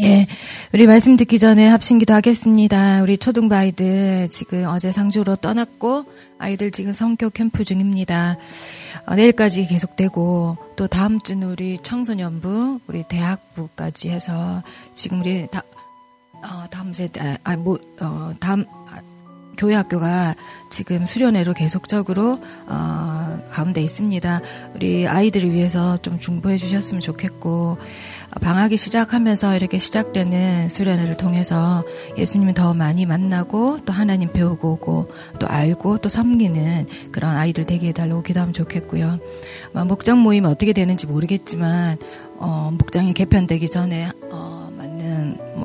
예, 우리 말씀 듣기 전에 합심기도 하겠습니다. 우리 초등부 아이들 지금 어제 상주로 떠났고 아이들 지금 성교 캠프 중입니다. 어, 내일까지 계속되고 또 다음 주는 우리 청소년부, 우리 대학부까지 해서 지금 우리 다 어, 다음 세대 아, 뭐 어, 다음 아, 교회 학교가 지금 수련회로 계속적으로 어, 가운데 있습니다. 우리 아이들을 위해서 좀 중보해 주셨으면 좋겠고 방학이 시작하면서 이렇게 시작되는 수련회를 통해서 예수님을 더 많이 만나고 또 하나님 배우고 오고 또 알고 또 섬기는 그런 아이들 되게 해달라고 기도하면 좋겠고요. 목장 모임 어떻게 되는지 모르겠지만 어, 목장이 개편되기 전에 어,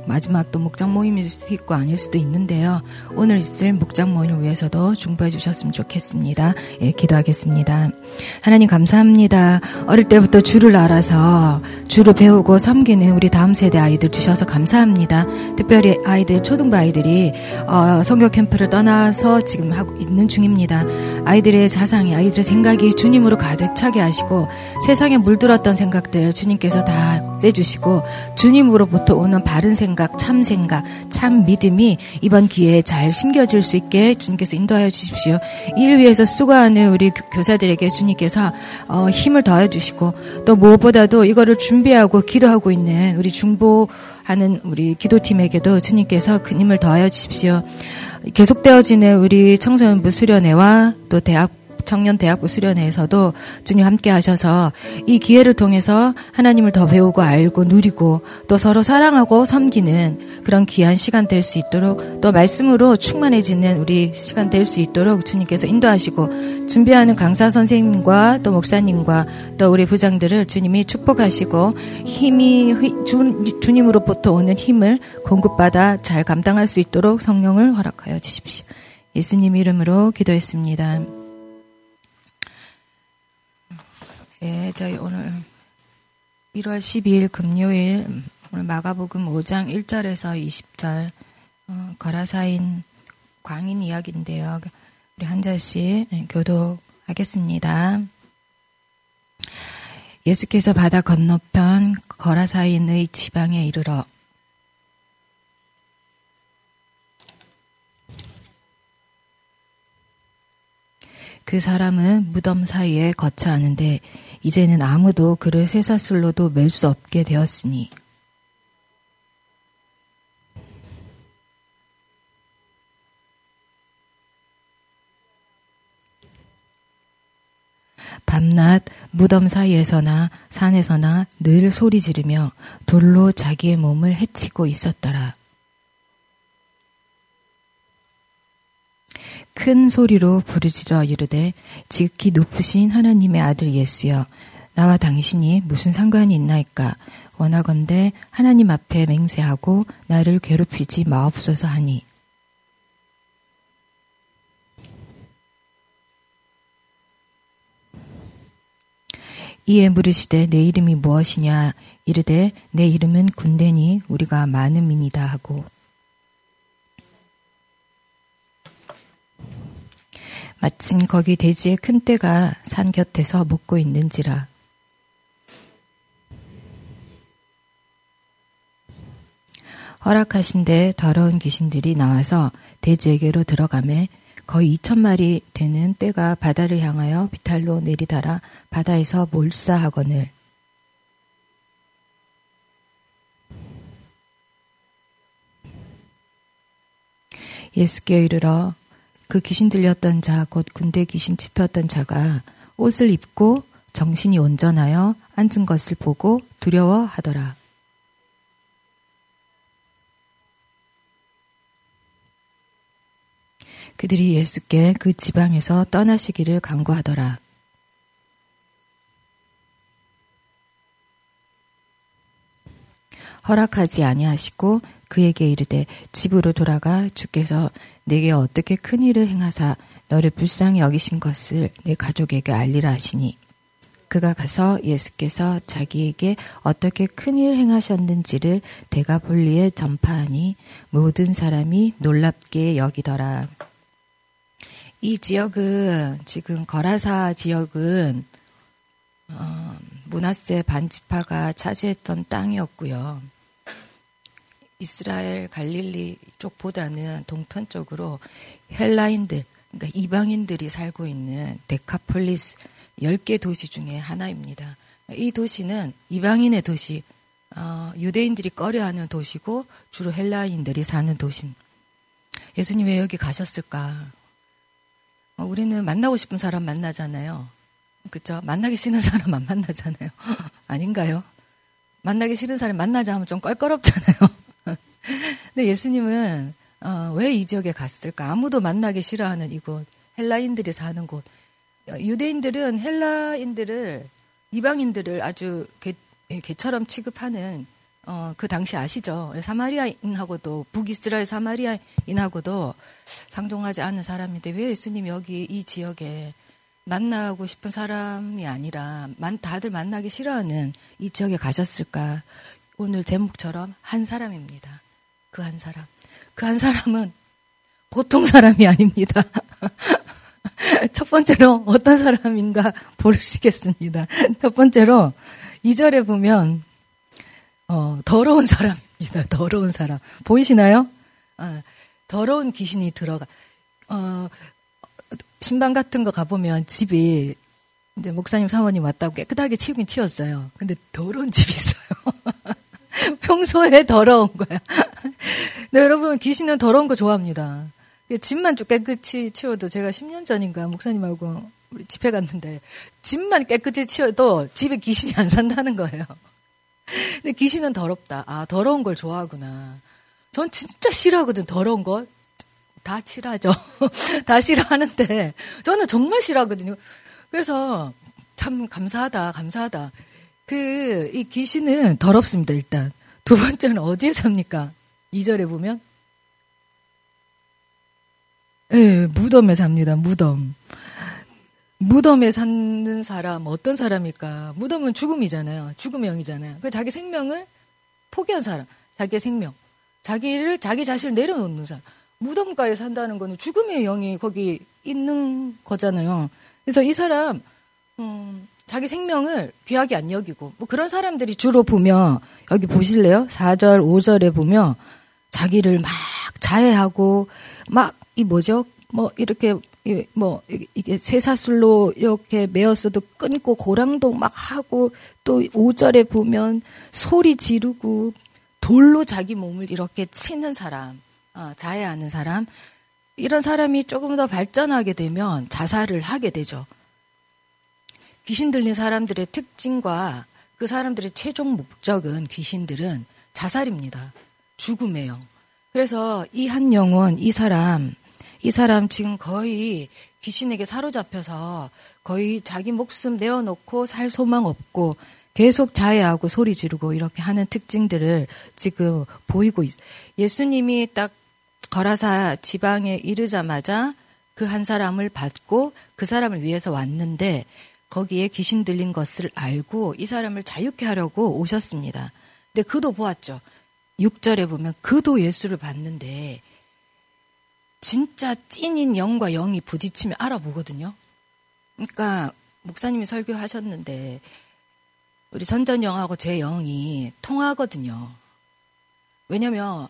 마지막 또 목장 모임일 수도 있고 아닐 수도 있는데요. 오늘 있을 목장 모임을 위해서도 중보해 주셨으면 좋겠습니다. 예, 기도하겠습니다. 하나님 감사합니다. 어릴 때부터 주를 알아서 주를 배우고 섬기는 우리 다음 세대 아이들 주셔서 감사합니다. 특별히 아이들 초등부 아이들이 어, 성교 캠프를 떠나서 지금 하고 있는 중입니다. 아이들의 사상이 아이들의 생각이 주님으로 가득 차게 하시고 세상에 물들었던 생각들 주님께서 다 떼주시고 주님으로부터 오는 바른 생각 참 생각, 참 믿음이 이번 기회에 잘 심겨질 수 있게 주님께서 인도하여 주십시오. 이를 위해서 수고하는 우리 교사들에게 주님께서 어, 힘을 더해 주시고 또 무엇보다도 이거를 준비하고 기도하고 있는 우리 중보 하는 우리 기도팀에게도 주님께서 그 힘을 더하여 주십시오. 계속되어지는 우리 청소년부 수련회와 또 대학 청년 대학부 수련회에서도 주님 함께 하셔서 이 기회를 통해서 하나님을 더 배우고 알고 누리고 또 서로 사랑하고 섬기는 그런 귀한 시간 될 수 있도록 또 말씀으로 충만해지는 우리 시간 될 수 있도록 주님께서 인도하시고 준비하는 강사 선생님과 또 목사님과 또 우리 부장들을 주님이 축복하시고 힘이 주, 주님으로부터 오는 힘을 공급받아 잘 감당할 수 있도록 성령을 허락하여 주십시오. 예수님 이름으로 기도했습니다. 예, 저희 오늘 1월 12일 금요일 오늘 마가복음 5장 1절에서 20절 어, 거라사인 광인 이야기인데요. 우리 한 절씩 예, 교독하겠습니다. 예수께서 바다 건너편 거라사인의 지방에 이르러 그 사람은 무덤 사이에 거처하는데 이제는 아무도 그를 쇠사슬로도 맬 수 없게 되었으니 밤낮 무덤 사이에서나 산에서나 늘 소리 지르며 돌로 자기의 몸을 해치고 있었더라. 큰 소리로 부르짖어 이르되 지극히 높으신 하나님의 아들 예수여 나와 당신이 무슨 상관이 있나이까? 원하건대 하나님 앞에 맹세하고 나를 괴롭히지 마옵소서 하니. 이에 물으시되 내 이름이 무엇이냐? 이르되 내 이름은 군대니 우리가 많은 민이다 하고 마침 거기 돼지의 큰 떼가 산 곁에서 먹고 있는지라. 허락하신데 더러운 귀신들이 나와서 돼지에게로 들어가매 거의 2천 마리 되는 떼가 바다를 향하여 비탈로 내리달아 바다에서 몰사하거늘 예수께 이르러 그 귀신 들렸던 자, 곧 군대 귀신 짚혔던 자가 옷을 입고 정신이 온전하여 앉은 것을 보고 두려워하더라. 그들이 예수께 그 지방에서 떠나시기를 강구하더라. 허락하지 아니하시고 그에게 이르되 집으로 돌아가 주께서 내게 어떻게 큰 일을 행하사 너를 불쌍히 여기신 것을 내 가족에게 알리라 하시니 그가 가서 예수께서 자기에게 어떻게 큰 일 행하셨는지를 대가 볼리에 전파하니 모든 사람이 놀랍게 여기더라. 이 지역은 지금 거라사 지역은 어, 문하세 반지파가 차지했던 땅이었고요. 이스라엘 갈릴리 쪽보다는 동편 쪽으로 헬라인들, 그러니까 이방인들이 살고 있는 데카폴리스 10개 도시 중에 하나입니다. 이 도시는 이방인의 도시, 어, 유대인들이 꺼려하는 도시고 주로 헬라인들이 사는 도시입니다. 예수님 왜 여기 가셨을까? 어, 우리는 만나고 싶은 사람 만나잖아요. 그쵸? 만나기 싫은 사람 안 만나잖아요. 아닌가요? 만나기 싫은 사람 만나자 하면 좀 껄끄럽잖아요. 근데 예수님은 어, 왜 이 지역에 갔을까? 아무도 만나기 싫어하는 이곳, 헬라인들이 사는 곳. 어, 유대인들은 헬라인들을 이방인들을 아주 개, 예, 개처럼 취급하는 어, 그 당시 아시죠? 사마리아인하고도 북이스라엘 사마리아인하고도 상종하지 않은 사람인데 왜 예수님 여기 이 지역에 만나고 싶은 사람이 아니라 만 다들 만나기 싫어하는 이 지역에 가셨을까? 오늘 제목처럼 한 사람입니다. 그 한 사람. 그 한 사람은 보통 사람이 아닙니다. 첫 번째로 어떤 사람인가 보시겠습니다. 첫 번째로 2절에 보면 어, 더러운 사람입니다. 더러운 사람. 보이시나요? 어, 더러운 귀신이 들어가. 어, 신방 같은 거 가보면 집이 이제 목사님 사모님 왔다고 깨끗하게 치우긴 치웠어요. 근데 더러운 집이 있어요. 평소에 더러운 거야. 네, 여러분, 귀신은 더러운 거 좋아합니다. 집만 좀 깨끗이 치워도 제가 10년 전인가 목사님하고 우리 집에 갔는데 집만 깨끗이 치워도 집에 귀신이 안 산다는 거예요. 근데 귀신은 더럽다. 아, 더러운 걸 좋아하구나. 전 진짜 싫어하거든, 더러운 거. 다 싫어하죠. 다 싫어하는데, 저는 정말 싫어하거든요. 그래서 참 감사하다, 감사하다. 그, 이 귀신은 더럽습니다, 일단. 두 번째는 어디에 삽니까? 2절에 보면. 예, 네, 무덤에 삽니다, 무덤. 무덤에 사는 사람 어떤 사람일까? 무덤은 죽음이잖아요. 죽음의 영이잖아요. 그 자기 생명을 포기한 사람, 자기의 생명, 자기를 자기 자신을 내려놓는 사람. 무덤가에 산다는 거는 죽음의 영이 거기 있는 거잖아요. 그래서 이 사람 음, 자기 생명을 귀하게 안 여기고 뭐 그런 사람들이 주로 보면 여기 보실래요? 4절, 5절에 보면 자기를 막 자해하고 막 이 뭐죠? 뭐 이렇게 뭐 이게 쇠사슬로 이렇게 메었어도 끊고 고랑도 막 하고 또 5절에 보면 소리 지르고 돌로 자기 몸을 이렇게 치는 사람, 어, 자해하는 사람 이런 사람이 조금 더 발전하게 되면 자살을 하게 되죠. 귀신 들린 사람들의 특징과 그 사람들의 최종 목적은 귀신들은 자살입니다. 죽음이에요. 그래서 이 한 영혼, 이 사람 이 사람 지금 거의 귀신에게 사로잡혀서 거의 자기 목숨 내어놓고 살 소망 없고 계속 자해하고 소리 지르고 이렇게 하는 특징들을 지금 보이고 있. 예수님이 딱 거라사 지방에 이르자마자 그 한 사람을 받고 그 사람을 위해서 왔는데 거기에 귀신 들린 것을 알고 이 사람을 자유케 하려고 오셨습니다. 근데 그도 보았죠. 6절에 보면 그도 예수를 봤는데 진짜 찐인 영과 영이 부딪히면 알아보거든요. 그러니까 목사님이 설교하셨는데 우리 선전영하고 제 영이 통하거든요. 왜냐면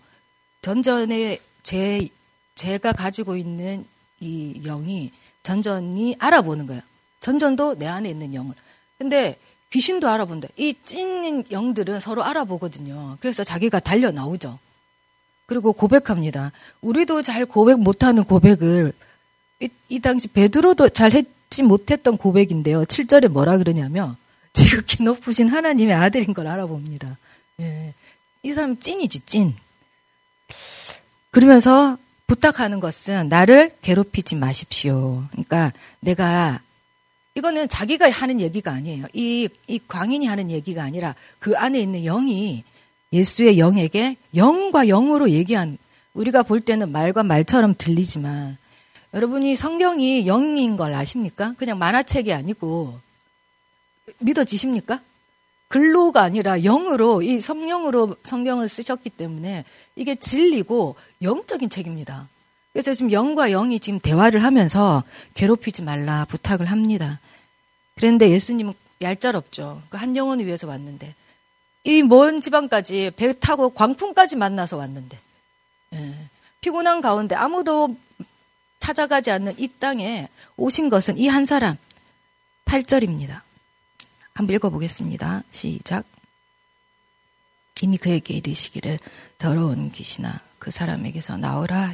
전전에 제 제가 가지고 있는 이 영이 전전이 알아보는 거예요. 전전도 내 안에 있는 영을. 근데 귀신도 알아본다. 이 찐인 영들은 서로 알아보거든요. 그래서 자기가 달려 나오죠. 그리고 고백합니다. 우리도 잘 고백 못하는 고백을 이, 이 당시 베드로도 잘 했지 못했던 고백인데요. 7절에 뭐라 그러냐면 지극히 높으신 하나님의 아들인 걸 알아봅니다. 예. 이 사람 찐이지 찐. 그러면서 부탁하는 것은 나를 괴롭히지 마십시오. 그러니까 내가 이거는 자기가 하는 얘기가 아니에요. 이, 이 광인이 하는 얘기가 아니라 그 안에 있는 영이 예수의 영에게 영과 영으로 얘기한 우리가 볼 때는 말과 말처럼 들리지만 여러분이 성경이 영인 걸 아십니까? 그냥 만화책이 아니고 믿어지십니까? 글로가 아니라 영으로 이 성령으로 성경을 쓰셨기 때문에 이게 진리고 영적인 책입니다. 그래서 지금 영과 영이 지금 대화를 하면서 괴롭히지 말라 부탁을 합니다. 그런데 예수님은 얄짤없죠. 그 한 영혼을 위해서 왔는데 이 먼 지방까지 배 타고 광풍까지 만나서 왔는데 예. 피곤한 가운데 아무도 찾아가지 않는 이 땅에 오신 것은 이 한 사람 8절입니다. 한번 읽어보겠습니다. 시작. 이미 그에게 이르시기를 더러운 귀신아 그 사람에게서 나오라.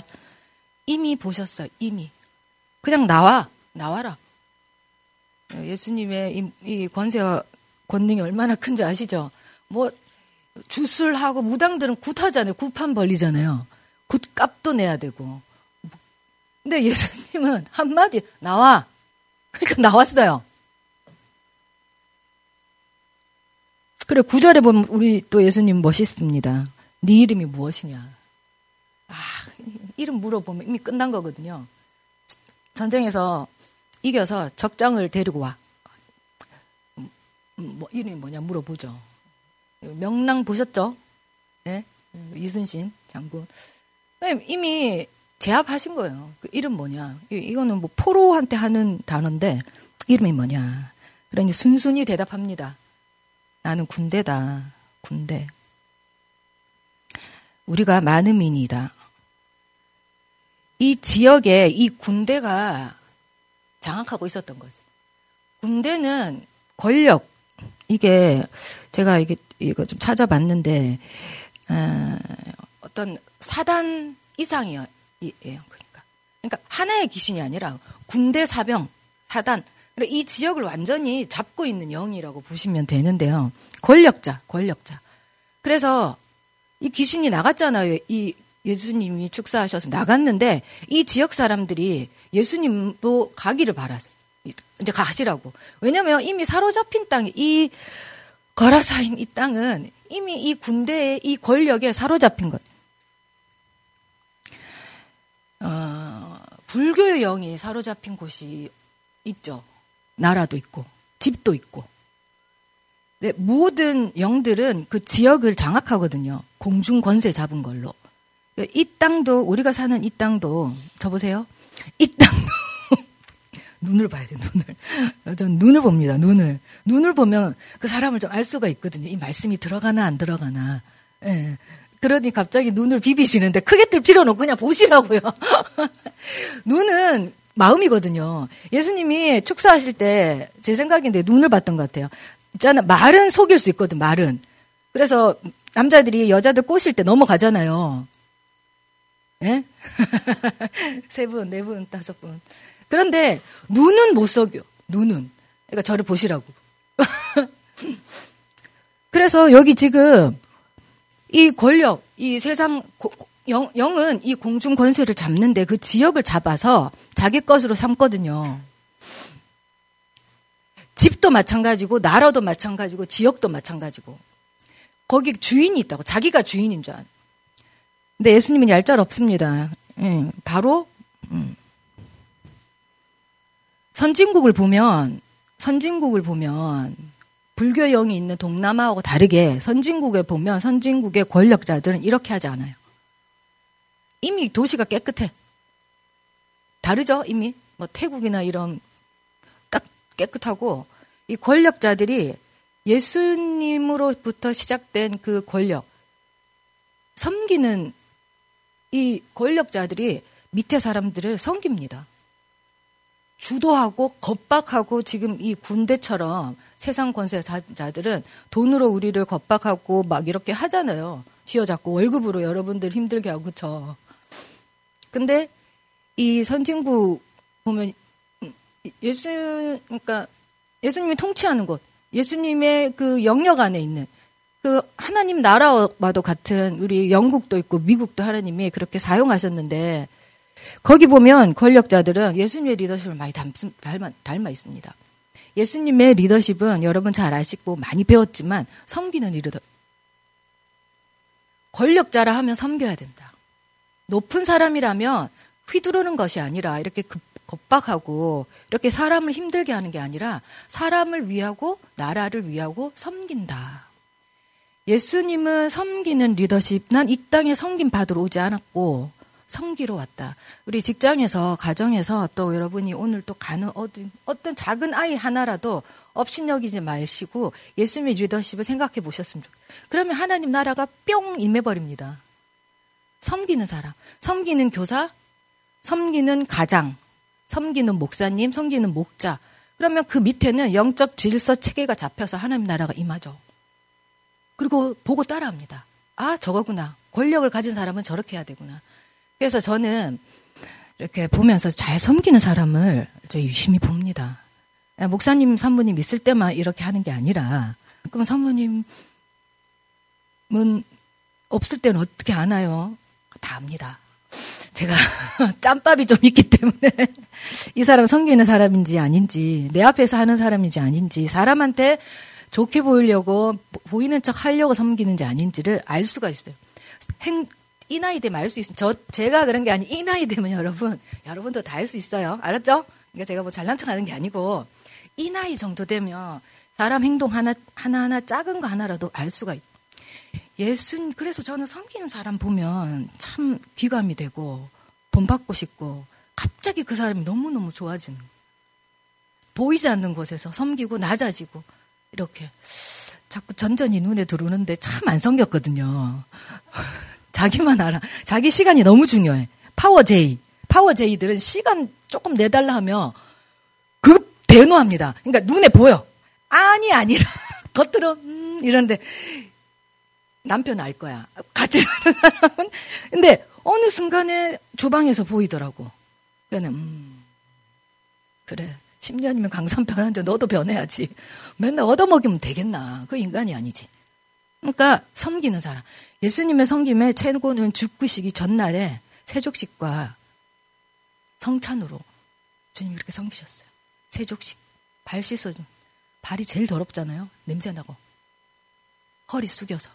이미 보셨어요. 이미. 그냥 나와. 나와라. 예수님의 이, 이 권세와 권능이 얼마나 큰지 아시죠? 뭐 주술하고 무당들은 굿하잖아요. 굿판 벌리잖아요. 굿값도 내야 되고. 근데 예수님은 한마디 나와. 그러니까 나왔어요. 그래 구절에 보면 우리 또 예수님 멋있습니다. 네 이름이 무엇이냐? 아, 이름 물어보면 이미 끝난 거거든요. 전쟁에서 이겨서 적장을 데리고 와. 음, 뭐 이름이 뭐냐 물어보죠. 명랑 보셨죠? 네? 이순신 장군. 네, 이미 제압하신 거예요. 그 이름 뭐냐? 이거는 뭐 포로한테 하는 단어인데 이름이 뭐냐? 그러니 순순히 대답합니다. 나는 군대다. 군대. 우리가 많음인이다. 이 지역에 이 군대가 장악하고 있었던 거죠. 군대는 권력, 이게 제가 이게 이거 좀 찾아봤는데 어, 어떤 사단 이상이에요. 그러니까 그러니까 하나의 귀신이 아니라 군대 사병 사단 이 지역을 완전히 잡고 있는 영이라고 보시면 되는데요. 권력자, 권력자. 그래서 이 귀신이 나갔잖아요. 이 예수님이 축사하셔서 나갔는데 이 지역 사람들이 예수님도 가기를 바라서 이제 가시라고. 왜냐면 이미 사로잡힌 땅이 이 거라사인 이 땅은 이미 이 군대의 이 권력에 사로잡힌 것. 어, 불교의 영이 사로잡힌 곳이 있죠. 나라도 있고 집도 있고. 네, 모든 영들은 그 지역을 장악하거든요. 공중 권세 잡은 걸로. 이 땅도 우리가 사는 이 땅도 저 보세요. 이 땅도 눈을 봐야 돼 눈을. 전 눈을 봅니다. 눈을 눈을 보면 그 사람을 좀 알 수가 있거든요. 이 말씀이 들어가나 안 들어가나. 예. 그러니 갑자기 눈을 비비시는데 크게 뜰 필요는 없고 그냥 보시라고요. 눈은 마음이거든요. 예수님이 축사하실 때 제 생각인데 눈을 봤던 것 같아요. 있잖아 말은 속일 수 있거든 말은. 그래서 남자들이 여자들 꼬실 때 넘어가잖아요. 예? 세 분, 네 분, 다섯 분. 그런데 눈은 못 속여. 눈은. 그러니까 저를 보시라고. 그래서 여기 지금 이 권력, 이 세상 영, 영은 이 공중 권세를 잡는데 그 지역을 잡아서 자기 것으로 삼거든요. 집도 마찬가지고 나라도 마찬가지고 지역도 마찬가지고 거기 주인이 있다고 자기가 주인인 줄 아는. 근데 예수님은 얄짤 없습니다. 예, 바로 음. 선진국을 보면 선진국을 보면 불교 영이 있는 동남아하고 다르게 선진국에 보면 선진국의 권력자들은 이렇게 하지 않아요. 이미 도시가 깨끗해. 다르죠, 이미? 뭐 태국이나 이런 딱 깨끗하고 이 권력자들이 예수님으로부터 시작된 그 권력, 섬기는 이 권력자들이 밑에 사람들을 섬깁니다. 주도하고 겁박하고 지금 이 군대처럼 세상 권세자들은 돈으로 우리를 겁박하고 막 이렇게 하잖아요. 쥐어잡고 월급으로 여러분들 힘들게 하고 그쵸. 근데 이 선진국 보면 예수 그러니까 예수님이 통치하는 곳, 예수님의 그 영역 안에 있는 그 하나님 나라와도 같은 우리 영국도 있고 미국도 하나님이 그렇게 사용하셨는데 거기 보면 권력자들은 예수님의 리더십을 많이 닮아, 닮아 있습니다. 예수님의 리더십은 여러분 잘 아시고 많이 배웠지만 섬기는 리더. 권력자라 하면 섬겨야 된다. 높은 사람이라면 휘두르는 것이 아니라 이렇게 급, 겁박하고 이렇게 사람을 힘들게 하는 게 아니라 사람을 위하고 나라를 위하고 섬긴다. 예수님은 섬기는 리더십, 난 이 땅에 섬김 받으러 오지 않았고 섬기러 왔다. 우리 직장에서, 가정에서 또 여러분이 오늘 또 가는 어떤, 어떤 작은 아이 하나라도 업신여기지 마시고 예수님의 리더십을 생각해 보셨으면 좋겠어요. 그러면 하나님 나라가 뿅 임해버립니다. 섬기는 사람, 섬기는 교사, 섬기는 가장, 섬기는 목사님, 섬기는 목자. 그러면 그 밑에는 영적 질서 체계가 잡혀서 하나님 나라가 임하죠. 그리고 보고 따라합니다. 아, 저거구나. 권력을 가진 사람은 저렇게 해야 되구나. 그래서 저는 이렇게 보면서 잘 섬기는 사람을 저 유심히 봅니다. 목사님, 사모님 있을 때만 이렇게 하는 게 아니라, 그럼 사모님은 없을 때는 어떻게 하나요? 다 압니다. 제가 짬밥이 좀 있기 때문에 이 사람 섬기는 사람인지 아닌지, 내 앞에서 하는 사람인지 아닌지, 사람한테 좋게 보이려고 보이는 척 하려고 섬기는지 아닌지를 알 수가 있어요. 행, 이 나이 되면 알 수 있어요. 저, 제가 그런 게 아니, 이 나이 되면 여러분, 여러분도 다 알 수 있어요. 알았죠? 그러니까 제가 뭐 잘난 척 하는 게 아니고, 이 나이 정도 되면 사람 행동 하나, 하나 하나 작은 거 하나라도 알 수가 있 예수, 그래서 저는 섬기는 사람 보면 참 귀감이 되고, 본받고 싶고, 갑자기 그 사람이 너무너무 좋아지는. 보이지 않는 곳에서 섬기고, 낮아지고, 이렇게. 자꾸 점점 이 눈에 들어오는데 참 안 섬겼거든요. 자기만 알아. 자기 시간이 너무 중요해. 파워 J. 파워 J들은 시간 조금 내달라 하면 급 대노합니다. 그러니까 눈에 보여. 아니 아니라 겉으로 음 이러는데 남편 알 거야. 같이 사는 사람은 근데 어느 순간에 주방에서 보이더라고. 그러면 음 그래 10년이면 강산 변한데 너도 변해야지. 맨날 얻어먹이면 되겠나. 그 인간이 아니지. 그러니까 섬기는 사람. 예수님의 섬김의 최고는 죽으시기 전날에 세족식과 성찬으로 주님 이렇게 섬기셨어요. 세족식. 발 씻어준. 발이 제일 더럽잖아요. 냄새나고. 허리 숙여서.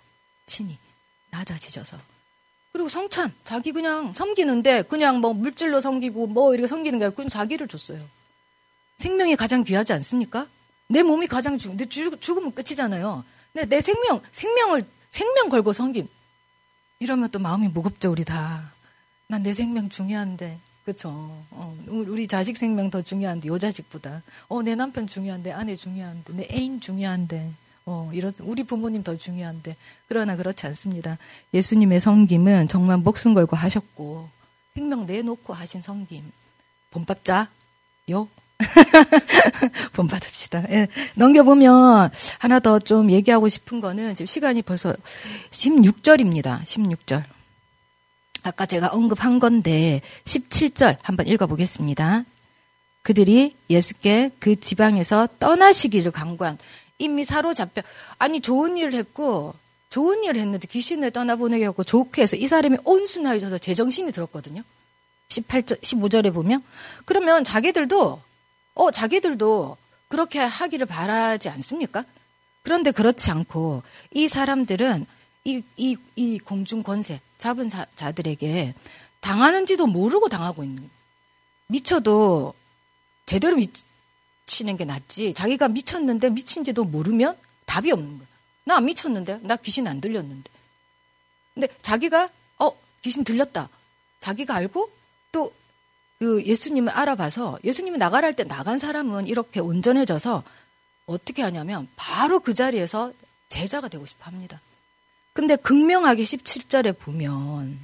친히. 낮아지셔서. 그리고 성찬. 자기 그냥 섬기는데 그냥 뭐 물질로 섬기고 뭐 이렇게 섬기는 게 아니고 그냥 자기를 줬어요. 생명이 가장 귀하지 않습니까? 내 몸이 가장 중, 내 죽으면 끝이잖아요. 근데 내 생명, 생명을, 생명 걸고 섬김. 이러면 또 마음이 무겁죠, 우리 다. 난 내 생명 중요한데. 그쵸. 어, 우리 자식 생명 더 중요한데, 요 자식보다. 어, 내 남편 중요한데, 아내 중요한데, 내 애인 중요한데. 어, 이런, 우리 부모님 더 중요한데. 그러나 그렇지 않습니다. 예수님의 섬김은 정말 목숨 걸고 하셨고, 생명 내놓고 하신 섬김. 본밥자, 요? 본받읍시다. 예. 넘겨보면 하나 더 좀 얘기하고 싶은 거는 지금 시간이 벌써 16절입니다. 16절. 아까 제가 언급한 건데 17절 한번 읽어보겠습니다. 그들이 예수께 그 지방에서 떠나시기를 강구한 이미 사로잡혀 아니 좋은 일을 했고 좋은 일을 했는데 귀신을 떠나보내게 하고 좋게 해서 이 사람이 온순해져서 제정신이 들었거든요. 18절 15절에 보면 그러면 자기들도 어, 자기들도 그렇게 하기를 바라지 않습니까? 그런데 그렇지 않고 이 사람들은 이, 이, 이 공중 권세, 잡은 자, 자들에게 당하는지도 모르고 당하고 있는. 미쳐도 제대로 미치 는 게 낫지. 자기가 미쳤는데 미친지도 모르면 답이 없는 거야. 나 안 미쳤는데? 나 귀신 안 들렸는데. 근데 자기가, 어, 귀신 들렸다. 자기가 알고 또 그 예수님을 알아봐서 예수님이 나가라 할 때 나간 사람은 이렇게 온전해져서 어떻게 하냐면 바로 그 자리에서 제자가 되고 싶어 합니다. 근데 극명하게 17절에 보면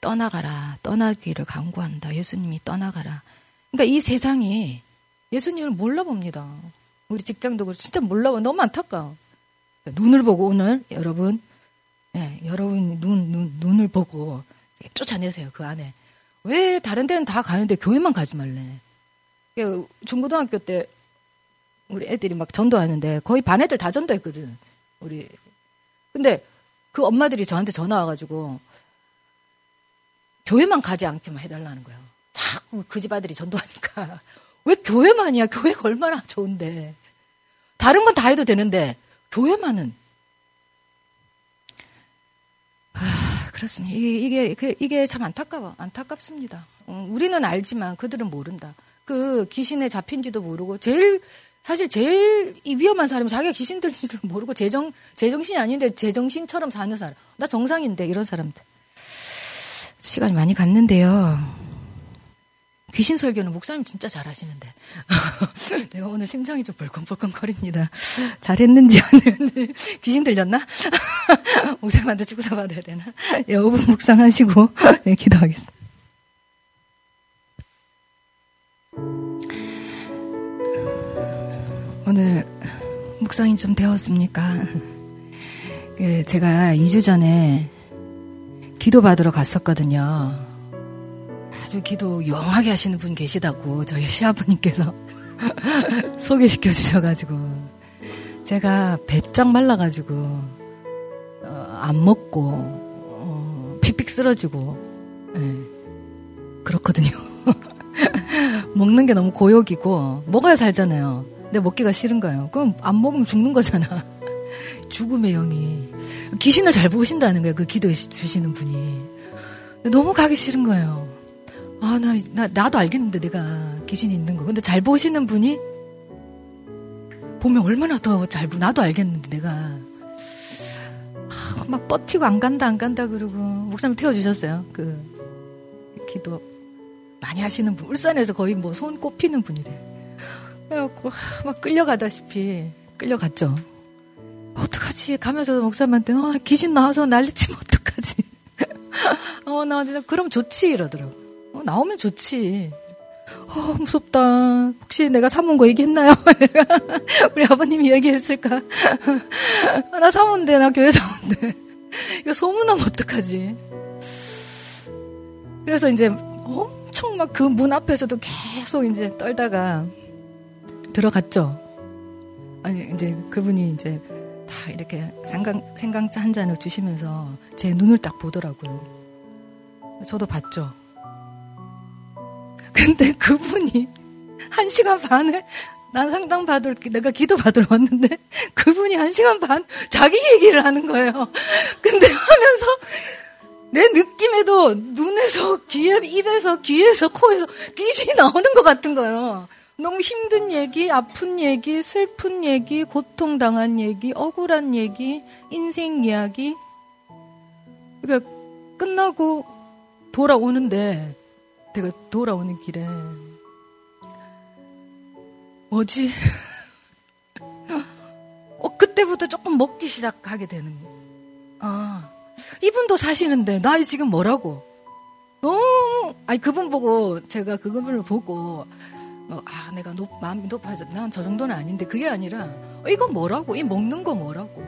떠나가라, 떠나기를 강구한다. 예수님이 떠나가라. 그러니까 이 세상이 예수님을 몰라봅니다. 우리 직장도 그렇고 진짜 몰라봐. 너무 안타까워. 눈을 보고 오늘 여러분, 네, 여러분 눈, 눈, 눈을 보고 쫓아내세요. 그 안에. 왜 다른 데는 다 가는데 교회만 가지 말래? 중고등학교 때 우리 애들이 막 전도하는데 거의 반 애들 다 전도했거든. 우리. 근데 그 엄마들이 저한테 전화 와가지고 교회만 가지 않게만 해달라는 거예요. 자꾸 그 집 아들이 전도하니까. 왜 교회만이야? 교회가 얼마나 좋은데. 다른 건 다 해도 되는데 교회만은 그렇습니다. 이게, 이게, 이게 참 안타까워. 안타깝습니다. 어, 우리는 알지만 그들은 모른다. 그 귀신에 잡힌지도 모르고 제일 사실 제일 위험한 사람이 자기가 귀신 들지도 모르고 제정 제정신이 아닌데 제정신처럼 사는 사람. 나 정상인데 이런 사람들. 시간이 많이 갔는데요. 귀신 설교는 목사님 진짜 잘하시는데. 내가 오늘 심장이 좀 벌컹벌컹거립니다. 잘했는지 안 했는지. 귀신 들렸나? 목사님한테 축사 받아야 되나? 예, 5분 묵상하시고, 네, 기도하겠습니다. 오늘 묵상이 좀 되었습니까? 그 제가 2주 전에 기도 받으러 갔었거든요. 아주 기도 영하게 하시는 분 계시다고 저희 시아버님께서 소개시켜 주셔가지고 제가 배짱 말라가지고 어, 안 먹고 어, 픽픽 쓰러지고 네. 그렇거든요. 먹는 게 너무 고역이고 먹어야 살잖아요. 근데 먹기가 싫은 거예요. 그럼 안 먹으면 죽는 거잖아. 죽음의 영이 귀신을 잘 보신다는 거예요. 그 기도해 주시는 분이 너무 가기 싫은 거예요. 아, 나, 나, 나도 알겠는데 내가 귀신이 있는 거. 근데 잘 보시는 분이 보면 얼마나 더 잘 보, 나도 알겠는데 내가. 아, 막 버티고 안 간다, 안 간다 그러고. 목사님 태워주셨어요. 그, 기도 많이 하시는 분. 울산에서 거의 뭐 손 꼽히는 분이래. 그래갖고 막 끌려가다시피 끌려갔죠. 어떡하지? 가면서 목사님한테, 어, 귀신 나와서 난리치면 어떡하지? 어, 나 진짜, 그럼 좋지, 이러더라고. 어, 나오면 좋지. 어, 무섭다. 혹시 내가 사문 거 얘기했나요? 우리 아버님이 얘기했을까? 나 사문데, 나 교회 사문데. 이거 소문하면 어떡하지? 그래서 이제 엄청 막 그 문 앞에서도 계속 이제 떨다가 들어갔죠. 아니, 이제 그분이 이제 다 이렇게 생강, 생강차 한 잔을 주시면서 제 눈을 딱 보더라고요. 저도 봤죠. 근데 그분이 한 시간 반을 난 상담 받을 내가 기도 받으러 왔는데 그분이 한 시간 반 자기 얘기를 하는 거예요. 근데 하면서 내 느낌에도 눈에서 귀에 입에서 귀에서 코에서 귀신이 나오는 것 같은 거예요. 너무 힘든 얘기, 아픈 얘기, 슬픈 얘기, 고통당한 얘기, 억울한 얘기, 인생 이야기. 그러니까 끝나고 돌아오는데 내가 돌아오는 길에 뭐지? 어, 그때부터 조금 먹기 시작하게 되는 아, 이분도 사시는데 나 지금 뭐라고? 너무 아니 그분 보고 제가 그분을 보고 뭐, 아, 내가 높, 마음이 높아졌, 난저 정도는 아닌데, 그게 아니라, 어, 이건 뭐라고? 이 먹는 거 뭐라고?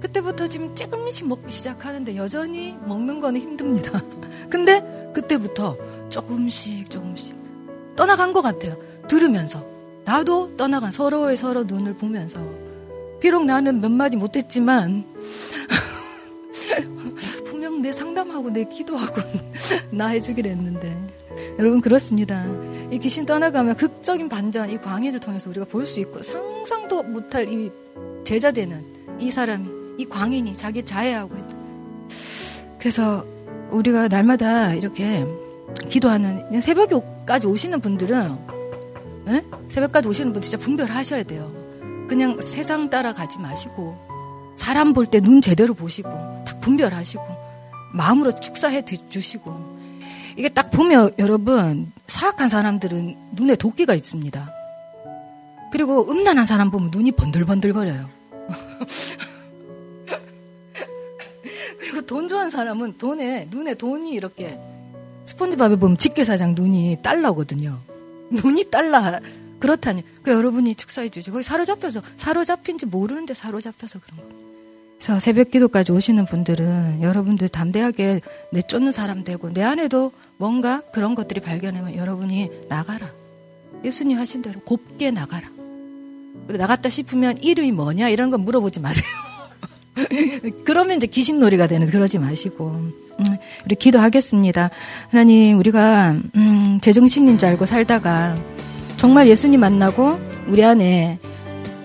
그때부터 지금 조금씩 먹기 시작하는데, 여전히 먹는 거는 힘듭니다. 근데, 그때부터 조금씩, 조금씩 떠나간 것 같아요. 들으면서. 나도 떠나간, 서로의 서로 눈을 보면서. 비록 나는 몇 마디 못했지만, 분명 내 상담하고 내 기도하고 나 해주기로 했는데. 여러분, 그렇습니다. 이 귀신 떠나가면 극적인 반전, 이 광해를 통해서 우리가 볼 수 있고 상상도 못할 이 제자되는 이 사람이, 이 광인이 자기 자해하고 있다. 그래서 우리가 날마다 이렇게 기도하는 새벽까지 오시는 분들은 에? 새벽까지 오시는 분 진짜 분별하셔야 돼요. 그냥 세상 따라가지 마시고 사람 볼 때 눈 제대로 보시고 딱 분별하시고 마음으로 축사해 주시고 이게 딱 보면 여러분 사악한 사람들은 눈에 도끼가 있습니다. 그리고 음란한 사람 보면 눈이 번들번들거려요. 돈 좋아하는 사람은 돈에 눈에 돈이 이렇게 스폰지밥에 보면 직계사장 눈이 달러거든요. 눈이 달러 그렇다니. 그 여러분이 축사해 주죠. 거기 사로잡혀서 사로잡힌지 모르는데 사로잡혀서 그런 거예요. 그래서 새벽 기도까지 오시는 분들은 여러분들 담대하게 내 쫓는 사람 되고 내 안에도 뭔가 그런 것들이 발견하면 여러분이 나가라. 예수님 하신 대로 곱게 나가라. 그리고 나갔다 싶으면 이름이 뭐냐 이런 거 물어보지 마세요. 그러면 이제 귀신놀이가 되는 그러지 마시고 음, 우리 기도하겠습니다. 하나님 우리가 음, 제정신인 줄 알고 살다가 정말 예수님 만나고 우리 안에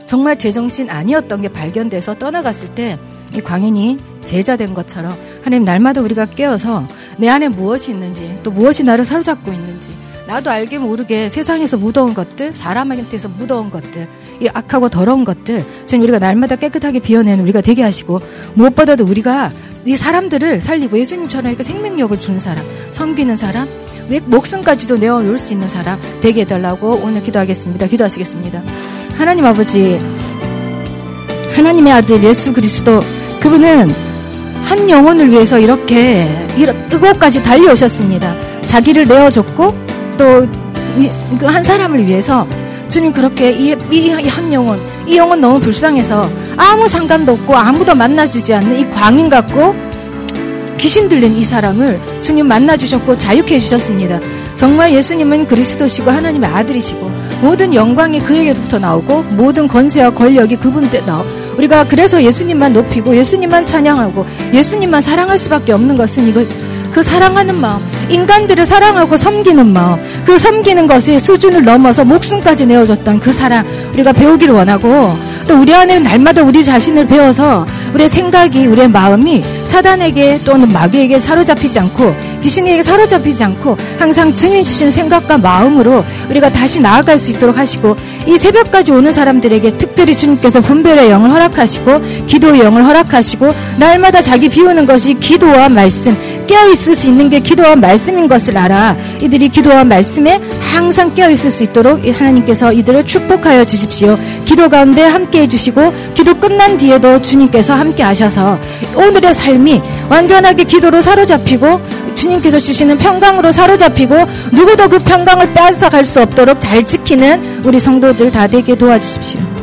정말 제정신 아니었던 게 발견돼서 떠나갔을 때 이 광인이 제자 된 것처럼 하나님 날마다 우리가 깨어서 내 안에 무엇이 있는지 또 무엇이 나를 사로잡고 있는지 나도 알게 모르게 세상에서 묻어온 것들, 사람한테서 묻어온 것들, 이 악하고 더러운 것들, 주님 우리가 날마다 깨끗하게 비워내는 우리가 되게 하시고 무엇보다도 우리가 이 사람들을 살리고 예수님처럼 이렇게 생명력을 주는 사람, 섬기는 사람, 내 목숨까지도 내어놓을 수 있는 사람 되게 해달라고 오늘 기도하겠습니다. 기도하시겠습니다. 하나님 아버지, 하나님의 아들 예수 그리스도 그분은 한 영혼을 위해서 이렇게 이곳까지 달려오셨습니다. 자기를 내어줬고 또 한 사람을 위해서 주님 그렇게 이한 영혼 이 영혼 너무 불쌍해서 아무 상관도 없고 아무도 만나주지 않는 이 광인 같고 귀신 들린 이 사람을 주님 만나주셨고 자유케 해주셨습니다. 정말 예수님은 그리스도시고 하나님의 아들이시고 모든 영광이 그에게부터 나오고 모든 권세와 권력이 그분께 나오. 우리가 그래서 예수님만 높이고 예수님만 찬양하고 예수님만 사랑할 수밖에 없는 것은 이거 그 사랑하는 마음, 인간들을 사랑하고 섬기는 마음, 그 섬기는 것의 수준을 넘어서 목숨까지 내어줬던 그 사랑 우리가 배우기를 원하고 또 우리 안에 날마다 우리 자신을 배워서 우리의 생각이 우리의 마음이 사단에게 또는 마귀에게 사로잡히지 않고 귀신에게 사로잡히지 않고 항상 주님 주신 생각과 마음으로 우리가 다시 나아갈 수 있도록 하시고 이 새벽까지 오는 사람들에게 특별히 주님께서 분별의 영을 허락하시고 기도의 영을 허락하시고 날마다 자기 비우는 것이 기도와 말씀 깨어 있을 수 있는 게 기도와 말씀인 것을 알아 이들이 기도와 말씀에 항상 깨어 있을 수 있도록 하나님께서 이들을 축복하여 주십시오. 기도 가운데 함께 해주시고 기도 끝난 뒤에도 주님께서 함께 하셔서 오늘의 삶이 완전하게 기도로 사로잡히고 주님께서 주시는 평강으로 사로잡히고 누구도 그 평강을 빼앗아갈 수 없도록 잘 지키는 우리 성도들 다 되게 도와주십시오.